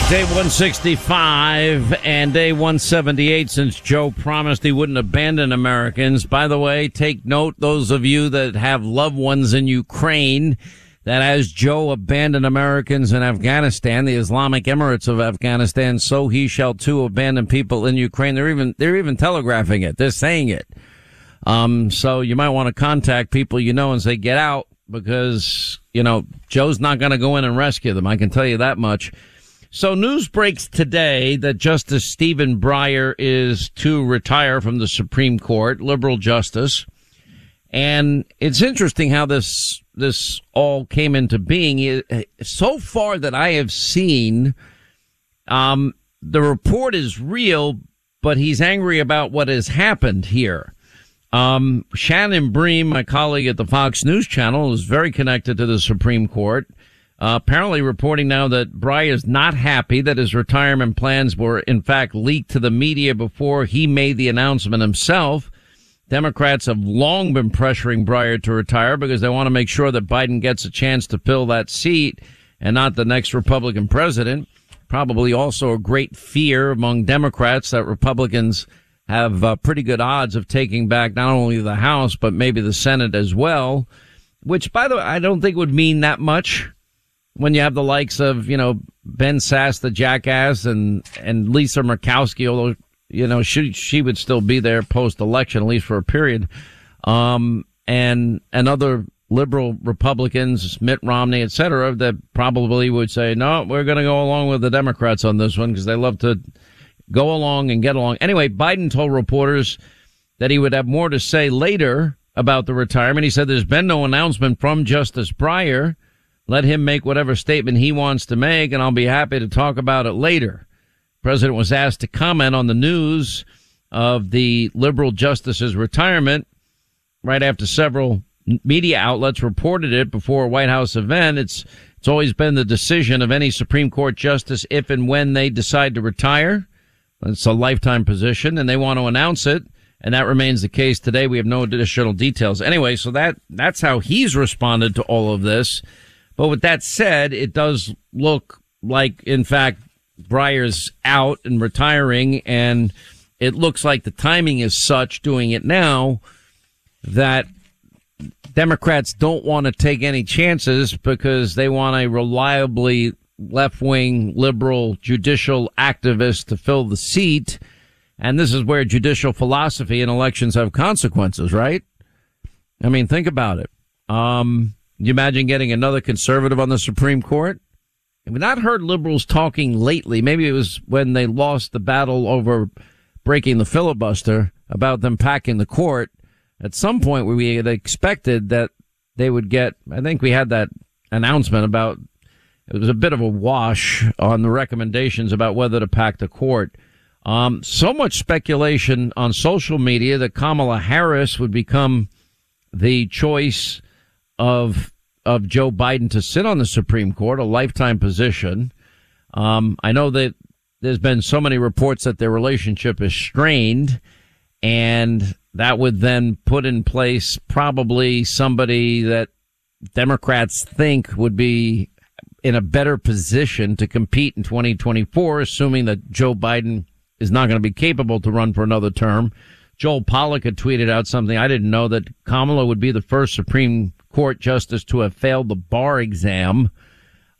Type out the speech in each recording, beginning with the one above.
right, day 165 and day 178 since Joe promised he wouldn't abandon Americans. By the way, take note, those of you that have loved ones in Ukraine, that as Joe abandoned Americans in Afghanistan, the Islamic Emirates of Afghanistan, so he shall too abandon people in Ukraine. They're even, they're even telegraphing it. They're saying it. Um, so you might want to contact people you know and say, get out because, you know, Joe's not going to go in and rescue them. I can tell you that much. So news breaks today that Justice Stephen Breyer is to retire from the Supreme Court, liberal justice. And it's interesting how this, this all came into being. So far that I have seen, um, the report is real, but he's angry about what has happened here. Um, Shannon Bream, my colleague at the Fox News Channel, is very connected to the Supreme Court. Uh, apparently reporting now that Breyer is not happy that his retirement plans were in fact leaked to the media before he made the announcement himself. Democrats have long been pressuring Breyer to retire because they want to make sure that Biden gets a chance to fill that seat and not the next Republican president. Probably also a great fear among Democrats that Republicans have uh, pretty good odds of taking back not only the House, but maybe the Senate as well, which by the way, I don't think would mean that much when you have the likes of, you know, Ben Sasse, the jackass, and, and Lisa Murkowski, although, you know, she, she would still be there post election, at least for a period. Um, and, and other liberal Republicans, Mitt Romney, et cetera, that probably would say, no, we're going to go along with the Democrats on this one because they love to go along and get along. Anyway, Biden told reporters that he would have more to say later about the retirement. He said there's been no announcement from Justice Breyer. Let him make whatever statement he wants to make, and I'll be happy to talk about it later. president was asked to comment on the news of the liberal justice's retirement right after several media outlets reported it before a White House event. It's it's always been the decision of any Supreme Court justice if and when they decide to retire. It's a lifetime position and they want to announce it. And that remains the case today. We have no additional details. Anyway, so that, that's how he's responded to all of this. But with that said, it does look like, in fact, Breyer's out and retiring, and it looks like the timing is such doing it now that Democrats don't want to take any chances because they want a reliably left wing liberal judicial activist to fill the seat. And this is where judicial philosophy and elections have consequences, right? I mean, think about it. Um, you imagine getting another conservative on the Supreme Court? We've not heard liberals talking lately. Maybe it was when they lost the battle over breaking the filibuster about them packing the court. At some point, we had expected that they would get, I think we had that announcement about it was a bit of a wash on the recommendations about whether to pack the court. Um, so much speculation on social media that Kamala Harris would become the choice of of Joe Biden to sit on the Supreme Court, a lifetime position. Um, I know that there's been so many reports that their relationship is strained, and that would then put in place probably somebody that Democrats think would be in a better position to compete in 2024, assuming that Joe Biden is not going to be capable to run for another term. Joel Pollak had tweeted out something I didn't know that Kamala would be the first Supreme Court justice to have failed the bar exam.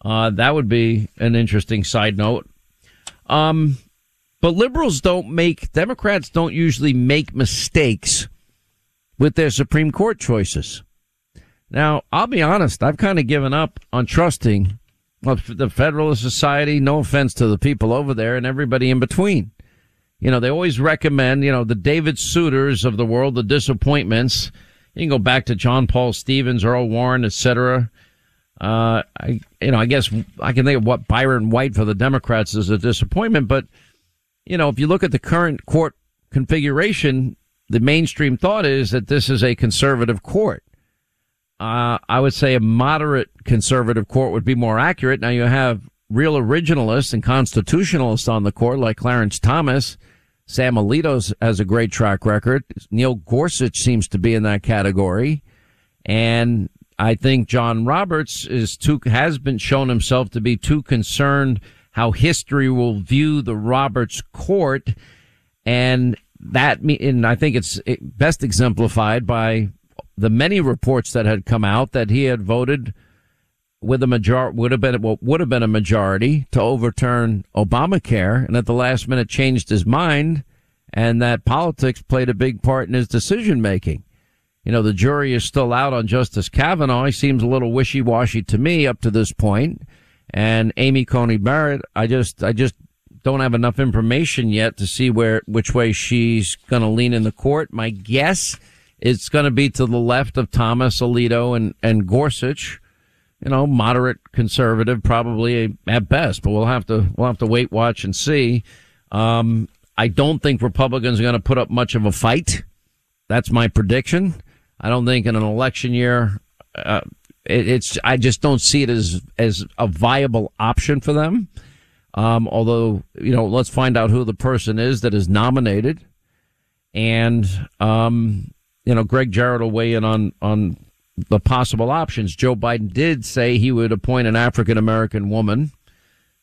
Uh, that would be an interesting side note. Um, but liberals don't make, Democrats don't usually make mistakes with their Supreme Court choices. Now, I'll be honest, I've kind of given up on trusting the Federalist Society, no offense to the people over there and everybody in between. You know, they always recommend, you know, the David Souters of the world, the disappointments. You can go back to John Paul Stevens, Earl Warren, etc. Uh, I, you know, I guess I can think of what Byron White for the Democrats is a disappointment, but, you know, if you look at the current court configuration, the mainstream thought is that this is a conservative court uh, I would say a moderate conservative court would be more accurate. Now you have real originalists and constitutionalists on the court like Clarence Thomas. Sam Alito has a great track record. Neil Gorsuch seems to be in that category. And I think John Roberts is too, has been shown himself to be too concerned how history will view the Roberts court. And that, and I think it's best exemplified by the many reports that had come out that he had voted with a major would have been what would have been a majority to overturn Obamacare, and at the last minute changed his mind, and that politics played a big part in his decision making. You know, the jury is still out on Justice Kavanaugh. He seems a little wishy washy to me up to this point. And Amy Coney Barrett, I just, I just don't have enough information yet to see where, which way she's going to lean in the court. My guess it's going to be to the left of Thomas Alito and, and Gorsuch. You know, moderate conservative, probably at best, but we'll have to, we'll have to wait, watch and see. Um, I don't think Republicans are going to put up much of a fight. That's my prediction. I don't think in an election year, uh, it, it's, I just don't see it as, as a viable option for them. Um, although, you know, let's find out who the person is that is nominated. And, um, you know, Gregg Jarrett will weigh in on, on the possible options. Joe Biden did say he would appoint an African American woman.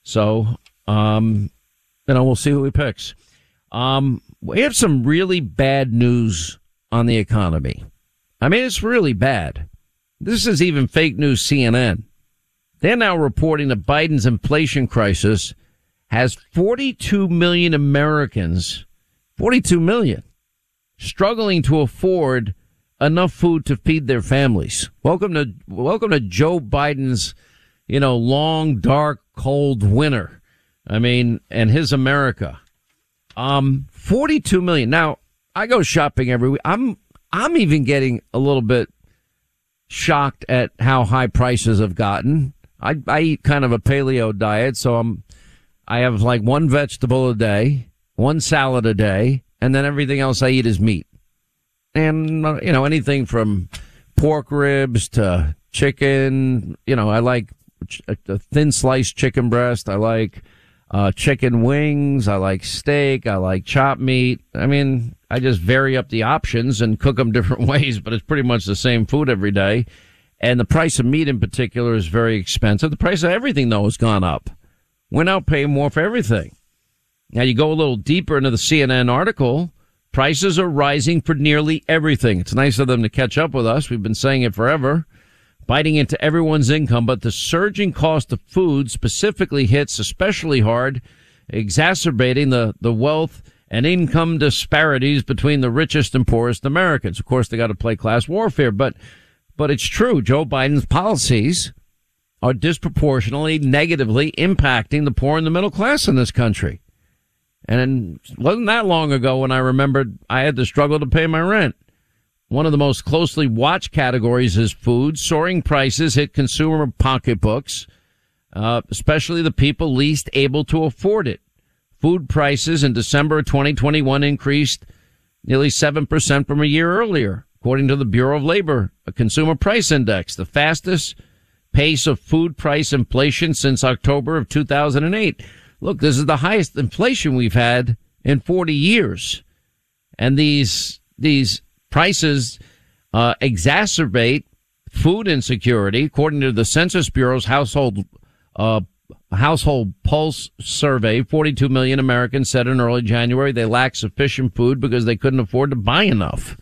So, um, you know, we'll see who he picks. Um, we have some really bad news on the economy. I mean, it's really bad. This is even fake news CNN. They're now reporting that Biden's inflation crisis has 42 million Americans, 42 million, struggling to afford enough food to feed their families. Welcome to, welcome to Joe Biden's, you know, long, dark, cold winter. I mean, and his America. Um, 42 million. Now, I go shopping every week. I'm, I'm even getting a little bit shocked at how high prices have gotten. I, I eat kind of a paleo diet, so I'm, I have like one vegetable a day, one salad a day, and then everything else I eat is meat. And, uh, you know, anything from pork ribs to chicken, you know, I like a thin sliced chicken breast. I like, uh, chicken wings. I like steak. I like chopped meat. I mean, I just vary up the options and cook them different ways, but it's pretty much the same food every day. And the price of meat in particular is very expensive. The price of everything though has gone up. We're now paying more for everything. Now you go a little deeper into the CNN article. Prices are rising for nearly everything. It's nice of them to catch up with us. We've been saying it forever, biting into everyone's income, but the surging cost of food specifically hits especially hard, exacerbating the, the wealth and income disparities between the richest and poorest Americans. Of course, they got to play class warfare, but, but it's true. Joe Biden's policies are disproportionately negatively impacting the poor and the middle class in this country. And it wasn't that long ago when I remembered I had to struggle to pay my rent. One of the most closely watched categories is food. Soaring prices hit consumer pocketbooks, uh, especially the people least able to afford it. Food prices in December 2021 increased nearly 7% from a year earlier, according to the Bureau of Labor, a consumer price index, the fastest pace of food price inflation since October of 2008. Look, this is the highest inflation we've had in 40 years. And these, these prices, uh, exacerbate food insecurity. According to the Census Bureau's household, uh, household pulse survey, 42 million Americans said in early January they lack sufficient food because they couldn't afford to buy enough.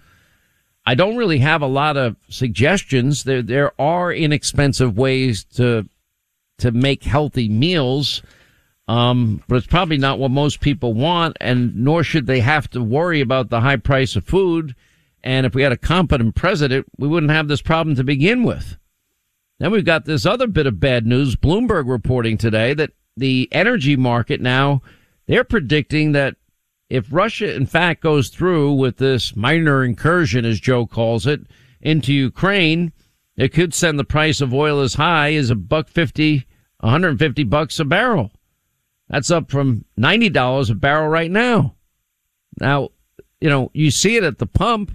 I don't really have a lot of suggestions. There, there are inexpensive ways to, to make healthy meals. Um, but it's probably not what most people want, and nor should they have to worry about the high price of food. And if we had a competent president, we wouldn't have this problem to begin with. Then we've got this other bit of bad news. Bloomberg reporting today that the energy market now, they're predicting that if Russia in fact goes through with this minor incursion, as Joe calls it, into Ukraine, it could send the price of oil as high as a buck fifty, 150 bucks a barrel. That's up from $90 a barrel right now. Now, you know, you see it at the pump.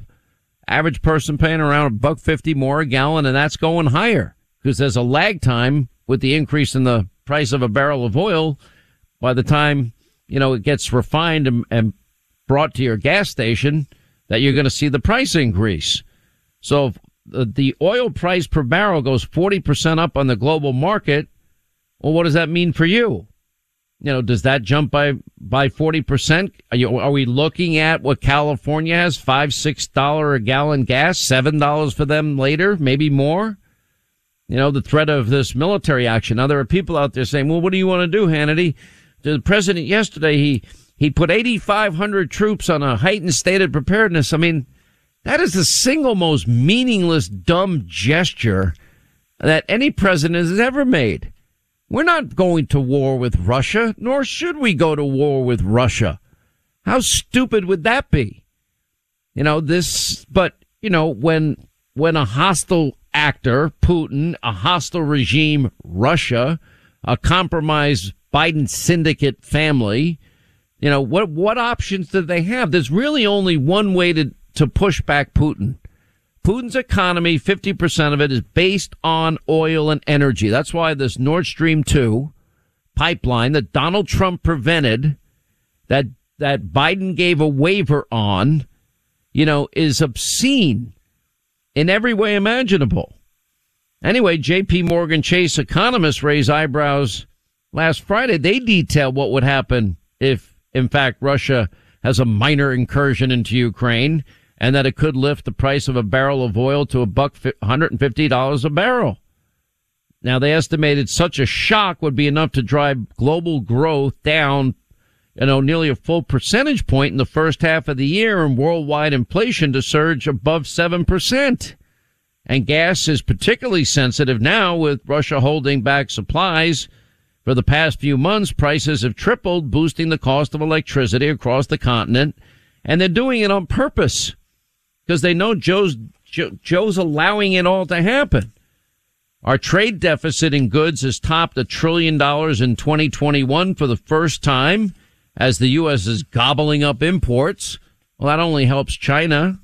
Average person paying around a buck fifty more a gallon, and that's going higher because there's a lag time with the increase in the price of a barrel of oil. By the time you know, it gets refined and, and brought to your gas station that you're going to see the price increase. So the oil price per barrel goes 40% up on the global market, well, what does that mean for you? You know, does that jump by, by 40%? Are, you, are we looking at what California has? Five, six dollar a gallon gas, seven dollars for them later, maybe more? You know, the threat of this military action. Now there are people out there saying, well, what do you want to do, Hannity? The president yesterday, he, he put 8,500 troops on a heightened state of preparedness. I mean, that is the single most meaningless, dumb gesture that any president has ever made. We're not going to war with Russia, nor should we go to war with Russia. How stupid would that be? You know, this, but, you know, when, when a hostile actor, Putin, a hostile regime, Russia, a compromised Biden syndicate family, you know, what, what options do they have? There's really only one way to, to push back Putin. Putin's economy, 50% of it is based on oil and energy. That's why this Nord Stream 2 pipeline that Donald Trump prevented, that, that Biden gave a waiver on, you know, is obscene in every way imaginable. Anyway, JP Morgan Chase economists raise eyebrows last Friday. They detail what would happen if, in fact, Russia has a minor incursion into Ukraine and that it could lift the price of a barrel of oil to a buck $150 a barrel. Now they estimated such a shock would be enough to drive global growth down, you know, nearly a full percentage point in the first half of the year and worldwide inflation to surge above 7%. And gas is particularly sensitive now with Russia holding back supplies. For the past few months, prices have tripled, boosting the cost of electricity across the continent. And they're doing it on purpose because they know Joe's Joe, Joe's allowing it all to happen. Our trade deficit in goods has topped a trillion dollars in 2021 for the first time as the U.S. is gobbling up imports. Well, that only helps China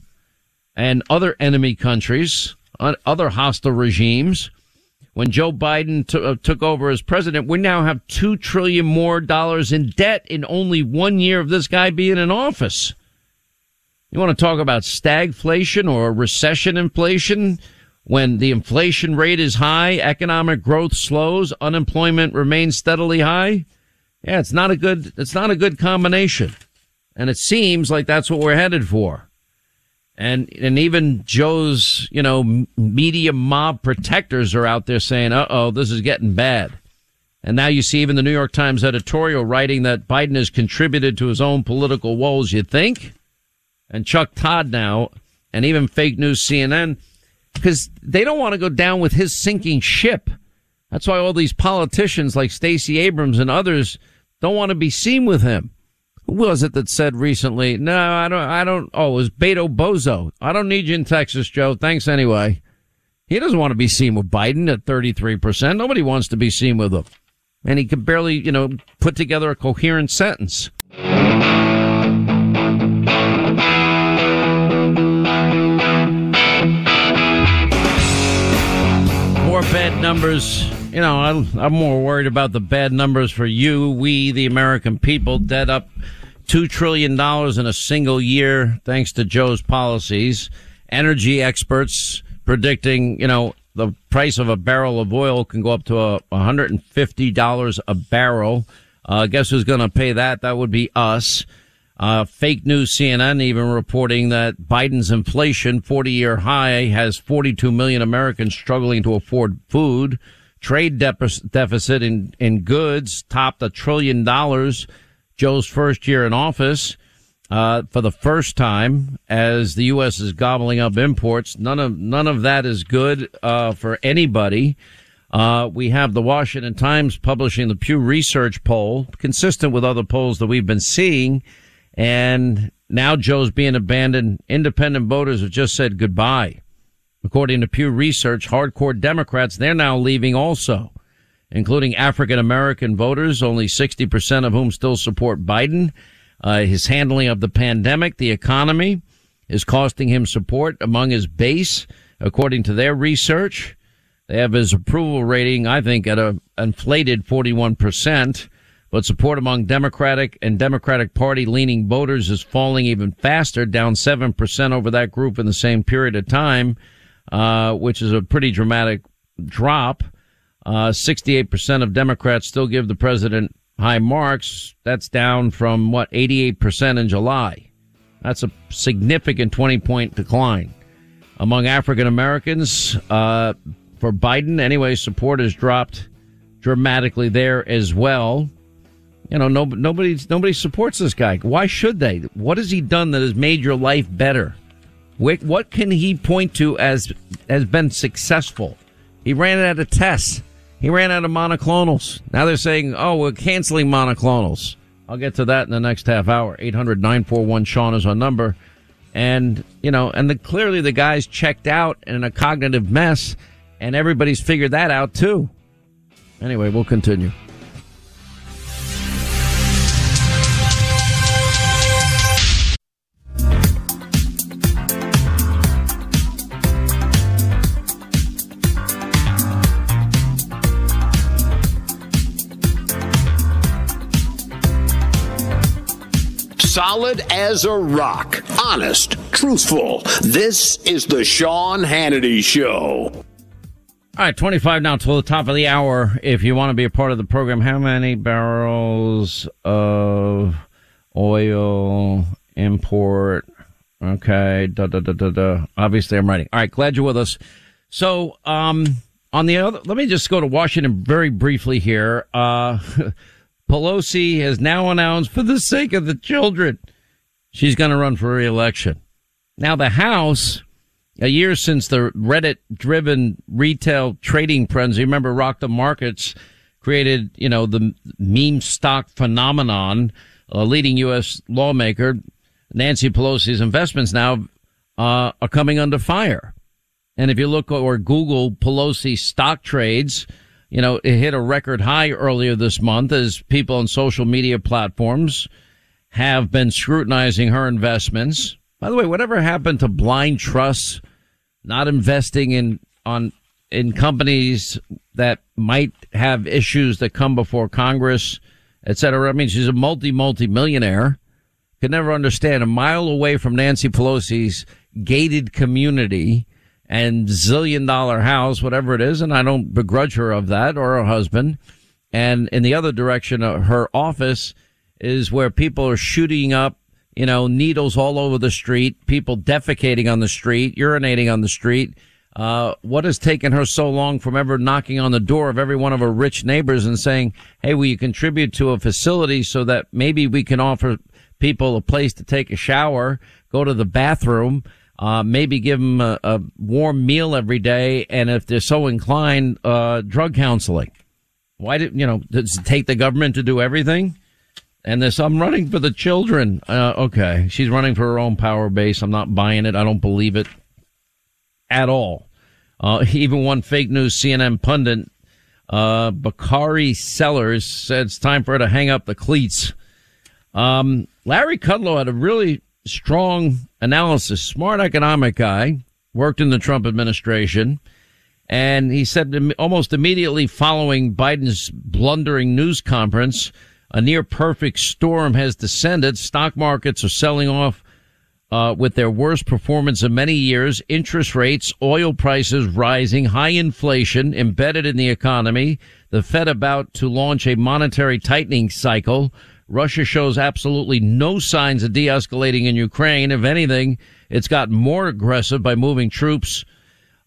and other enemy countries, other hostile regimes. When Joe Biden t- uh, took over as president, we now have two trillion more dollars in debt in only one year of this guy being in office. You want to talk about stagflation or recession inflation? When the inflation rate is high, economic growth slows, unemployment remains steadily high. Yeah, it's not a good, it's not a good combination. And it seems like that's what we're headed for. And, and even Joe's, you know, media mob protectors are out there saying, uh oh, this is getting bad. And now you see even the New York Times editorial writing that Biden has contributed to his own political woes. You think? And Chuck Todd now, and even fake news CNN, because they don't want to go down with his sinking ship. That's why all these politicians like Stacey Abrams and others don't want to be seen with him. Who was it that said recently? No, I don't, I don't, oh, it was Beto Bozo. I don't need you in Texas, Joe. Thanks anyway. He doesn't want to be seen with Biden at 33%. Nobody wants to be seen with him. And he can barely, you know, put together a coherent sentence. Bad numbers. You know, I'm more worried about the bad numbers for you, we, the American people. Debt up $2 trillion in a single year thanks to Joe's policies. Energy experts predicting, you know, the price of a barrel of oil can go up to a $150 a barrel. Uh, guess who's going to pay that? That would be us. Uh, fake news CNN even reporting that Biden's inflation 40 year high has 42 million Americans struggling to afford food. Trade deficit in, in goods topped a trillion dollars. Joe's first year in office, uh, for the first time as the U.S. is gobbling up imports. None of, none of that is good, uh, for anybody. Uh, we have the Washington Times publishing the Pew Research poll, consistent with other polls that we've been seeing and now Joe's being abandoned. Independent voters have just said goodbye. According to Pew Research, hardcore Democrats, they're now leaving also, including African American voters, only 60% of whom still support Biden. Uh, his handling of the pandemic, the economy is costing him support among his base, according to their research. They have his approval rating, I think, at a inflated 41% but support among Democratic and Democratic Party leaning voters is falling even faster, down 7% over that group in the same period of time, uh, which is a pretty dramatic drop. Uh, 68% of Democrats still give the president high marks. That's down from what, 88% in July. That's a significant 20 point decline. Among African Americans, uh, for Biden, anyway, support has dropped dramatically there as well. You know, no, nobody, nobody supports this guy. Why should they? What has he done that has made your life better? What can he point to as has been successful? He ran out of tests. He ran out of monoclonals. Now they're saying, oh, we're canceling monoclonals. I'll get to that in the next half hour. 800 941 Sean is our number. And, you know, and the, clearly the guy's checked out in a cognitive mess and everybody's figured that out too. Anyway, we'll continue. Solid as a rock, honest, truthful. This is the Sean Hannity Show. All right, 25 now till the top of the hour. If you want to be a part of the program, how many barrels of oil import? Okay, da da da da da. Obviously, I'm writing. All right, glad you're with us. So, um, on the other, let me just go to Washington very briefly here. Uh, Pelosi has now announced for the sake of the children, she's going to run for reelection. Now the House, a year since the Reddit driven retail trading frenzy, remember rock the markets created, you know, the meme stock phenomenon, a leading U.S. lawmaker, Nancy Pelosi's investments now, uh, are coming under fire. And if you look or Google Pelosi stock trades, you know, it hit a record high earlier this month as people on social media platforms have been scrutinizing her investments. By the way, whatever happened to blind trusts, not investing in on in companies that might have issues that come before Congress, et cetera. I mean, she's a multi multi millionaire. Could never understand a mile away from Nancy Pelosi's gated community and zillion dollar house, whatever it is. And I don't begrudge her of that or her husband. And in the other direction, her office is where people are shooting up, you know, needles all over the street, people defecating on the street, urinating on the street. Uh, what has taken her so long from ever knocking on the door of every one of her rich neighbors and saying, Hey, will you contribute to a facility so that maybe we can offer people a place to take a shower, go to the bathroom, uh, maybe give them a, a, warm meal every day, and if they're so inclined, uh, drug counseling. Why did you know? Does it take the government to do everything? And this, I'm running for the children. Uh, okay, she's running for her own power base. I'm not buying it. I don't believe it at all. Uh, even one fake news CNN pundit, uh, Bakari Sellers, said it's time for her to hang up the cleats. Um, Larry Kudlow had a really strong analysis, smart economic guy, worked in the Trump administration. And he said almost immediately following Biden's blundering news conference, a near perfect storm has descended. Stock markets are selling off uh, with their worst performance in many years. Interest rates, oil prices rising, high inflation embedded in the economy. The Fed about to launch a monetary tightening cycle. Russia shows absolutely no signs of de-escalating in Ukraine. If anything, it's got more aggressive by moving troops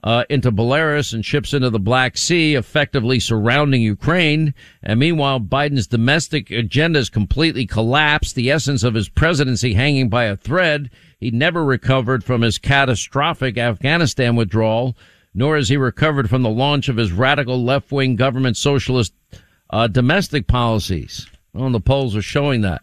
uh, into Belarus and ships into the Black Sea, effectively surrounding Ukraine. And meanwhile, Biden's domestic agenda has completely collapsed. The essence of his presidency hanging by a thread. He never recovered from his catastrophic Afghanistan withdrawal, nor has he recovered from the launch of his radical left-wing government socialist uh, domestic policies. Well, the polls are showing that.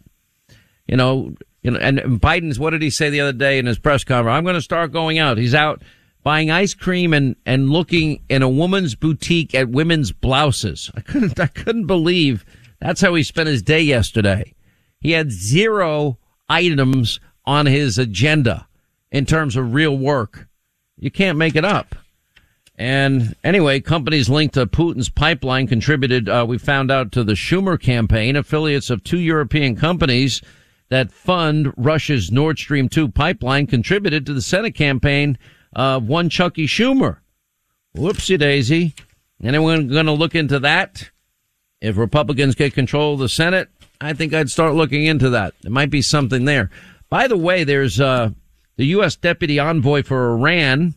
You know, you know, and Biden's, what did he say the other day in his press conference? I'm going to start going out. He's out buying ice cream and, and looking in a woman's boutique at women's blouses. I couldn't, I couldn't believe that's how he spent his day yesterday. He had zero items on his agenda in terms of real work. You can't make it up. And anyway, companies linked to Putin's pipeline contributed, uh, we found out to the Schumer campaign, affiliates of two European companies that fund Russia's Nord Stream 2 pipeline contributed to the Senate campaign of one Chucky Schumer. Whoopsie daisy. Anyone going to look into that? If Republicans get control of the Senate, I think I'd start looking into that. There might be something there. By the way, there's uh, the U.S. Deputy Envoy for Iran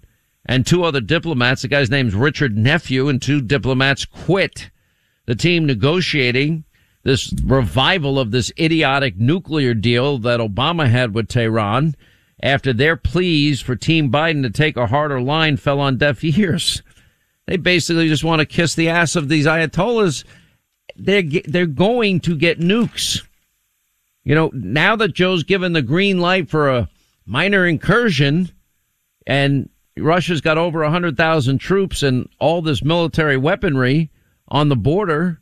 and two other diplomats. The guy's name's Richard Nephew, and two diplomats quit the team negotiating this revival of this idiotic nuclear deal that Obama had with Tehran after their pleas for Team Biden to take a harder line fell on deaf ears. They basically just want to kiss the ass of these ayatollahs they're they're going to get nukes. You know, now that Joe's given the green light for a minor incursion, and Russia's got over a hundred thousand troops and all this military weaponry on the border.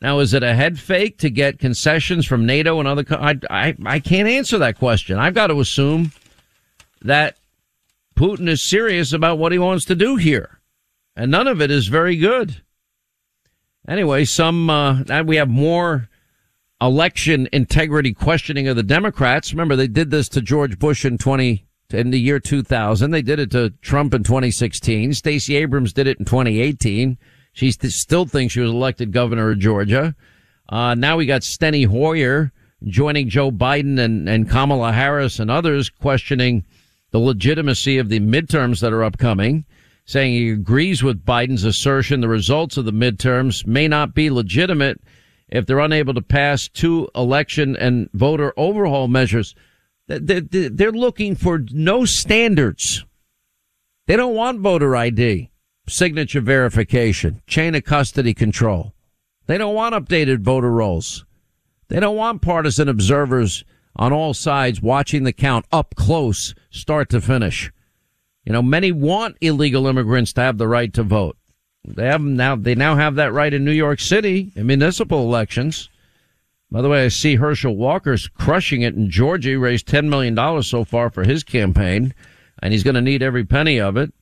Now, is it a head fake to get concessions from NATO and other? I, I I can't answer that question. I've got to assume that Putin is serious about what he wants to do here, and none of it is very good. Anyway, some uh, we have more election integrity questioning of the Democrats. Remember, they did this to George Bush in twenty in the year 2000. They did it to Trump in 2016. Stacey Abrams did it in 2018. She still thinks she was elected governor of Georgia. Uh, now we got Steny Hoyer joining Joe Biden and, and Kamala Harris and others questioning the legitimacy of the midterms that are upcoming saying he agrees with Biden's assertion the results of the midterms may not be legitimate if they're unable to pass two election and voter overhaul measures. They're looking for no standards. They don't want voter ID, signature verification, chain of custody control. They don't want updated voter rolls. They don't want partisan observers on all sides watching the count up close, start to finish. You know, many want illegal immigrants to have the right to vote. They have now. They now have that right in New York City in municipal elections. By the way, I see Herschel Walker's crushing it in Georgia. He raised ten million dollars so far for his campaign, and he's going to need every penny of it.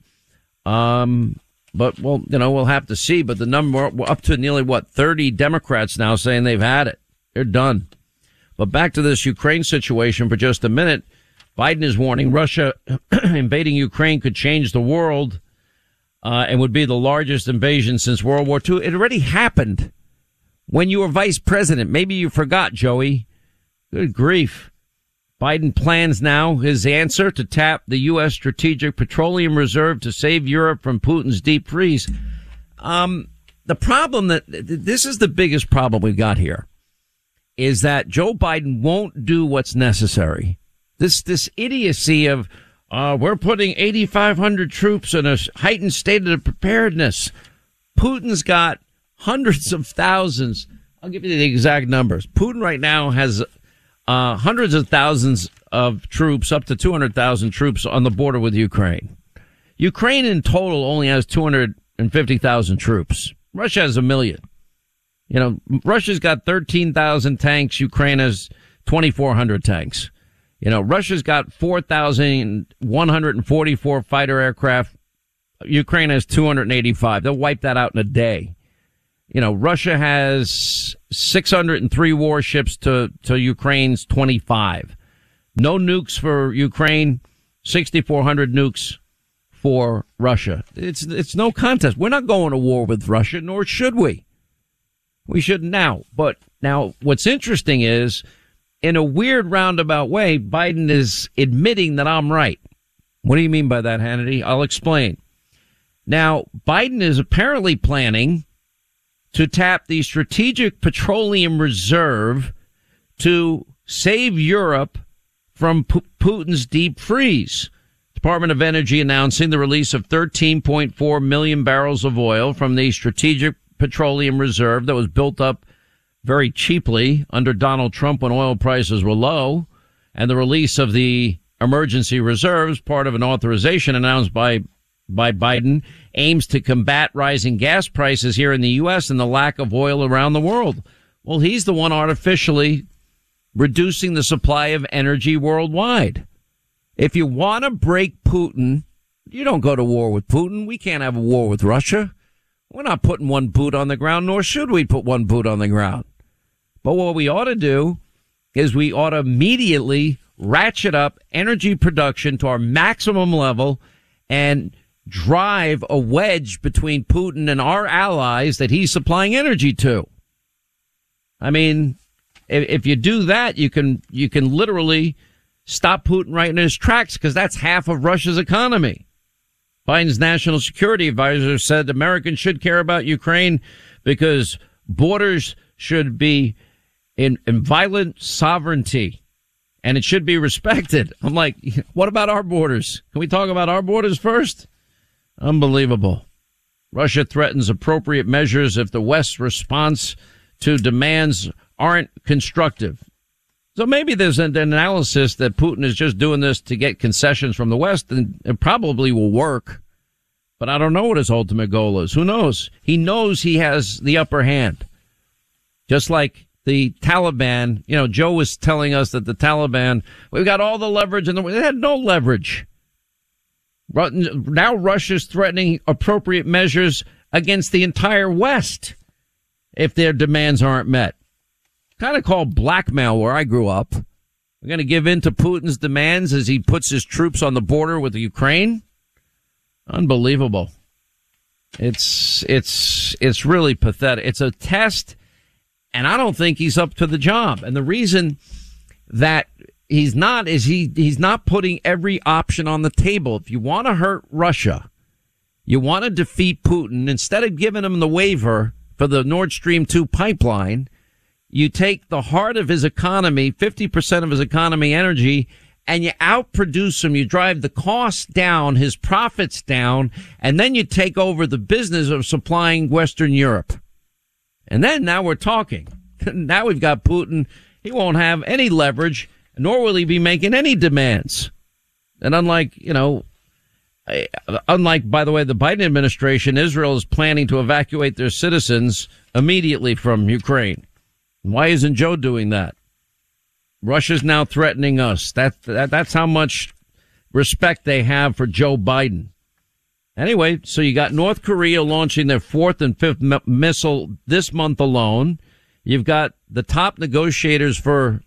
Um, but well, you know, we'll have to see. But the number up to nearly what thirty Democrats now saying they've had it. They're done. But back to this Ukraine situation for just a minute. Biden is warning Russia invading Ukraine could change the world uh, and would be the largest invasion since World War II. It already happened when you were vice president. Maybe you forgot, Joey. Good grief. Biden plans now his answer to tap the U.S. Strategic Petroleum Reserve to save Europe from Putin's deep freeze. Um, the problem that this is the biggest problem we've got here is that Joe Biden won't do what's necessary this, this idiocy of, uh, we're putting 8,500 troops in a heightened state of preparedness. Putin's got hundreds of thousands. I'll give you the exact numbers. Putin right now has, uh, hundreds of thousands of troops, up to 200,000 troops on the border with Ukraine. Ukraine in total only has 250,000 troops. Russia has a million. You know, Russia's got 13,000 tanks. Ukraine has 2,400 tanks. You know, Russia's got 4,144 fighter aircraft. Ukraine has 285. They'll wipe that out in a day. You know, Russia has 603 warships to, to Ukraine's 25. No nukes for Ukraine, 6,400 nukes for Russia. It's, it's no contest. We're not going to war with Russia, nor should we. We shouldn't now. But now what's interesting is in a weird roundabout way, Biden is admitting that I'm right. What do you mean by that, Hannity? I'll explain. Now, Biden is apparently planning to tap the Strategic Petroleum Reserve to save Europe from P- Putin's deep freeze. Department of Energy announcing the release of 13.4 million barrels of oil from the Strategic Petroleum Reserve that was built up very cheaply under Donald Trump when oil prices were low, and the release of the emergency reserves, part of an authorization announced by by Biden, aims to combat rising gas prices here in the U.S. and the lack of oil around the world. Well, he's the one artificially reducing the supply of energy worldwide. If you want to break Putin, you don't go to war with Putin. We can't have a war with Russia. We're not putting one boot on the ground, nor should we put one boot on the ground. But what we ought to do is we ought to immediately ratchet up energy production to our maximum level and drive a wedge between Putin and our allies that he's supplying energy to. I mean, if, if you do that, you can, you can literally stop Putin right in his tracks because that's half of Russia's economy. Biden's national security advisor said Americans should care about Ukraine because borders should be in, in violent sovereignty and it should be respected. I'm like, what about our borders? Can we talk about our borders first? Unbelievable. Russia threatens appropriate measures if the West's response to demands aren't constructive. So maybe there's an analysis that Putin is just doing this to get concessions from the West, and it probably will work. But I don't know what his ultimate goal is. Who knows? He knows he has the upper hand. Just like the Taliban, you know, Joe was telling us that the Taliban, we've got all the leverage and the, they had no leverage. Now Russia's threatening appropriate measures against the entire West if their demands aren't met. Kind of called blackmail where I grew up. We're going to give in to Putin's demands as he puts his troops on the border with Ukraine. Unbelievable. It's, it's, it's really pathetic. It's a test and I don't think he's up to the job. And the reason that he's not is he he's not putting every option on the table. If you want to hurt Russia, you want to defeat Putin, instead of giving him the waiver for the Nord Stream 2 pipeline, you take the heart of his economy, 50% of his economy energy, and you outproduce him. You drive the costs down, his profits down, and then you take over the business of supplying Western Europe. And then now we're talking. now we've got Putin. He won't have any leverage, nor will he be making any demands. And unlike, you know, unlike, by the way, the Biden administration, Israel is planning to evacuate their citizens immediately from Ukraine. Why isn't Joe doing that? Russia's now threatening us. That, that that's how much respect they have for Joe Biden. Anyway, so you got North Korea launching their fourth and fifth m- missile this month alone. You've got the top negotiators for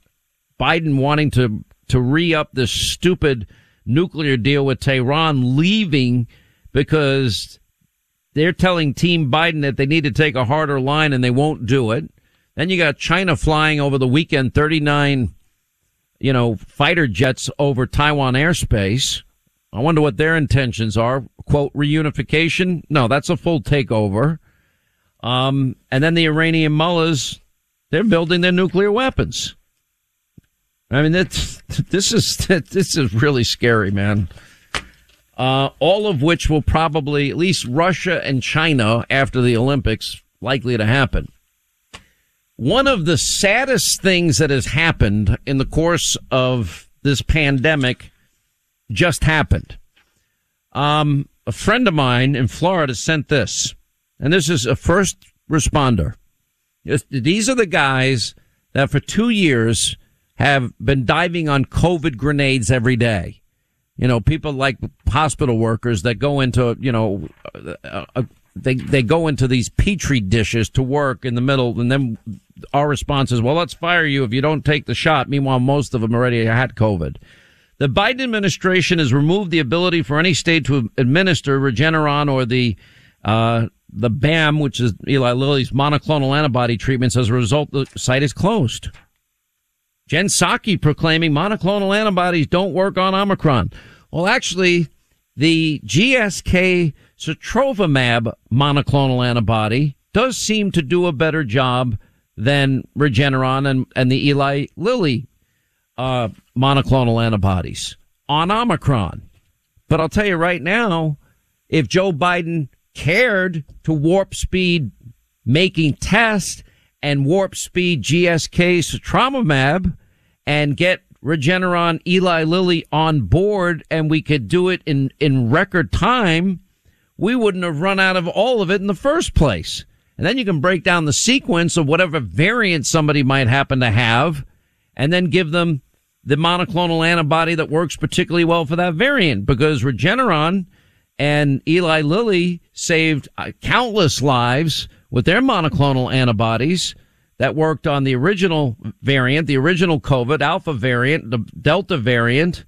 Biden wanting to, to re-up this stupid nuclear deal with Tehran leaving because they're telling Team Biden that they need to take a harder line and they won't do it. Then you got China flying over the weekend 39, you know, fighter jets over Taiwan airspace. I wonder what their intentions are. Quote, reunification? No, that's a full takeover. Um, and then the Iranian mullahs, they're building their nuclear weapons. I mean, that's, this is, this is really scary, man. Uh, all of which will probably, at least Russia and China after the Olympics, likely to happen. One of the saddest things that has happened in the course of this pandemic just happened. Um, a friend of mine in Florida sent this, and this is a first responder. These are the guys that for two years have been diving on COVID grenades every day. You know, people like hospital workers that go into, you know, uh, uh, they, they go into these petri dishes to work in the middle and then our response is, well, let's fire you if you don't take the shot. Meanwhile, most of them already had COVID. The Biden administration has removed the ability for any state to administer Regeneron or the uh, the BAM, which is Eli Lilly's monoclonal antibody treatments. As a result, the site is closed. Jen Psaki proclaiming monoclonal antibodies don't work on Omicron. Well, actually, the GSK sotrovimab monoclonal antibody does seem to do a better job than Regeneron and, and the Eli Lilly uh, monoclonal antibodies on Omicron. But I'll tell you right now, if Joe Biden cared to warp speed making tests and warp speed GSK sotrovimab and get Regeneron Eli Lilly on board and we could do it in, in record time, we wouldn't have run out of all of it in the first place. And then you can break down the sequence of whatever variant somebody might happen to have and then give them the monoclonal antibody that works particularly well for that variant because Regeneron and Eli Lilly saved uh, countless lives with their monoclonal antibodies that worked on the original variant, the original COVID alpha variant, the Delta variant.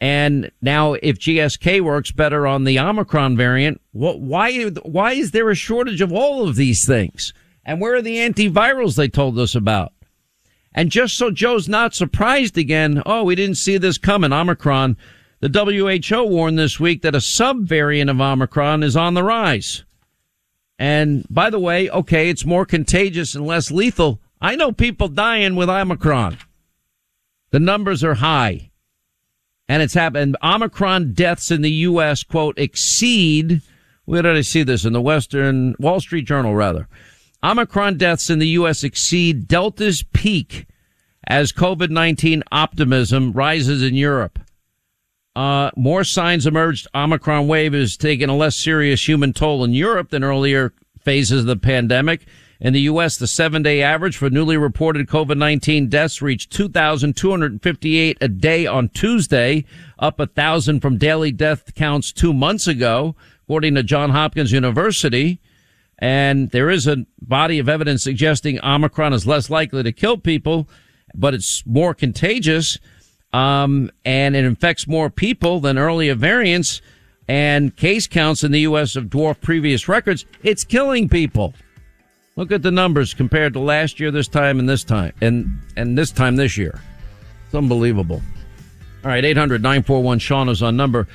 And now if GSK works better on the Omicron variant, what, why, why is there a shortage of all of these things? And where are the antivirals they told us about? And just so Joe's not surprised again, oh, we didn't see this coming, Omicron. The WHO warned this week that a subvariant of Omicron is on the rise. And by the way, okay, it's more contagious and less lethal. I know people dying with Omicron. The numbers are high. And it's happened. Omicron deaths in the U.S., quote, exceed, where did I see this? In the Western, Wall Street Journal, rather. Omicron deaths in the U.S. exceed Delta's peak as COVID-19 optimism rises in Europe. Uh, more signs emerged. Omicron wave is taking a less serious human toll in Europe than earlier phases of the pandemic. In the U.S., the seven day average for newly reported COVID-19 deaths reached 2,258 a day on Tuesday, up a thousand from daily death counts two months ago, according to Johns Hopkins University. And there is a body of evidence suggesting Omicron is less likely to kill people, but it's more contagious. Um, and it infects more people than earlier variants and case counts in the U.S. have dwarfed previous records. It's killing people. Look at the numbers compared to last year, this time, and this time, and, and this time this year. It's unbelievable. All right, 800 941 Sean is on number.